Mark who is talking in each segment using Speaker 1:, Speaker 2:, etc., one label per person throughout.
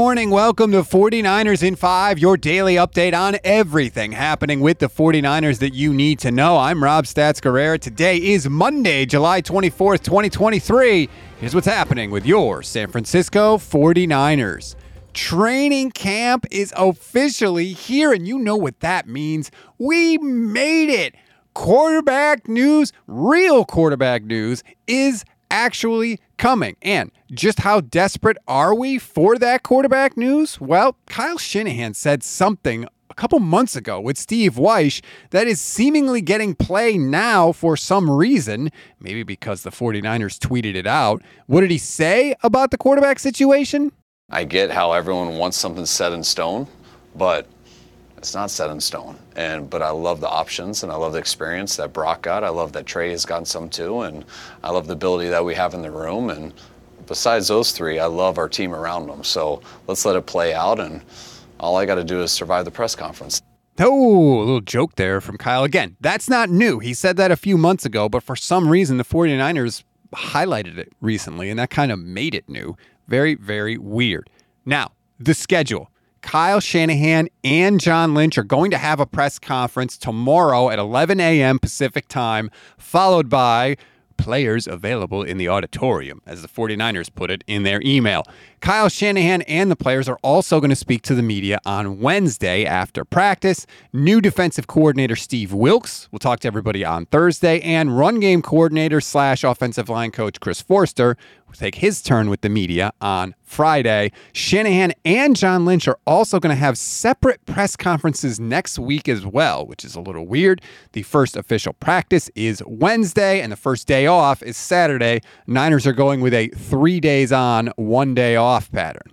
Speaker 1: morning. Welcome to 49ers in 5, your daily update on everything happening with the 49ers that you need to know. I'm Rob Stats Guerrera. Today is Monday, July 24th, 2023. Here's what's happening with your San Francisco 49ers. Training camp is officially here, and you know what that means. We made it. Quarterback news, real quarterback news, is actually coming. And just how desperate are we for that quarterback news? Well, Kyle Shanahan said something a couple months ago with Steve Wyche that is seemingly getting play now for some reason, maybe because the 49ers tweeted it out. What did he say about the quarterback situation?
Speaker 2: I get how everyone wants something set in stone, but it's not set in stone. And but I love the options and I love the experience that Brock got. I love that Trey has gotten some too, and I love the ability that we have in the room. And besides those three, I love our team around them. So let's let it play out, and all I got to do is survive the press conference.
Speaker 1: Oh, a little joke there from Kyle. Again, that's not new. He said that a few months ago, but for some reason, the 49ers highlighted it recently, and that kind of made it new. Very, very weird. Now, the schedule. Kyle Shanahan and John Lynch are going to have a press conference tomorrow at 11 a.m. Pacific time, followed by players available in the auditorium, as the 49ers put it in their email. Kyle Shanahan and the players are also going to speak to the media on Wednesday after practice. New defensive coordinator Steve Wilks will talk to everybody on Thursday, and run game coordinator slash offensive line coach Chris Foerster will take his turn with the media on Friday. Shanahan and John Lynch are also going to have separate press conferences next week as well, which is a little weird. The first official practice is Wednesday, and the first day off is Saturday. Niners are going with a three days on, one day off pattern.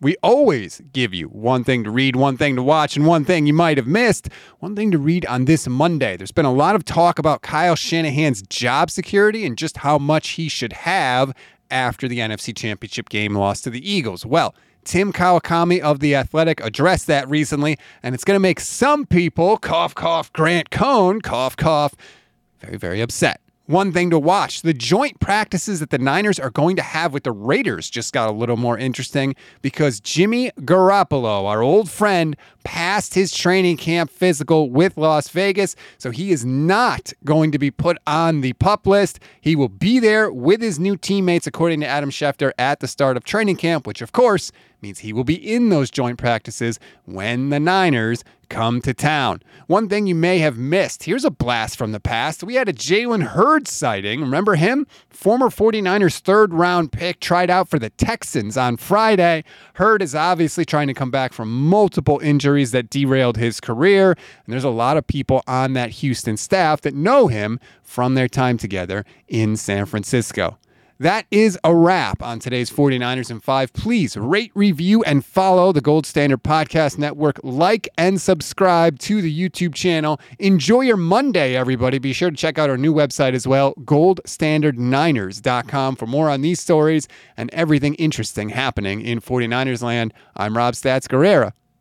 Speaker 1: We always give you one thing to read, one thing to watch, and one thing you might have missed. One thing to read on this Monday. There's been a lot of talk about Kyle Shanahan's job security and just how much he should have after the NFC Championship game loss to the Eagles. Well, Tim Kawakami of The Athletic addressed that recently, and it's going to make some people, cough, cough, Grant Cohn, cough, cough, very, very upset. One thing to watch the joint practices that the Niners are going to have with the Raiders just got a little more interesting because Jimmy Garoppolo, our old friend, passed his training camp physical with Las Vegas. So he is not going to be put on the pup list. He will be there with his new teammates, according to Adam Schefter, at the start of training camp, which of course means he will be in those joint practices when the Niners come to town. One thing you may have missed here's a blast from the past. We had a Jalen Hurd sighting. Remember him? Former 49ers third round pick tried out for the Texans on Friday. Hurd is obviously trying to come back from multiple injuries that derailed his career. And there's a lot of people on that Houston staff that know him from their time together in San Francisco. That is a wrap on today's 49ers and 5. Please rate, review, and follow the Gold Standard Podcast Network. Like and subscribe to the YouTube channel. Enjoy your Monday, everybody. Be sure to check out our new website as well, goldstandardniners.com, for more on these stories and everything interesting happening in 49ers land. I'm Rob Stats Guerrera.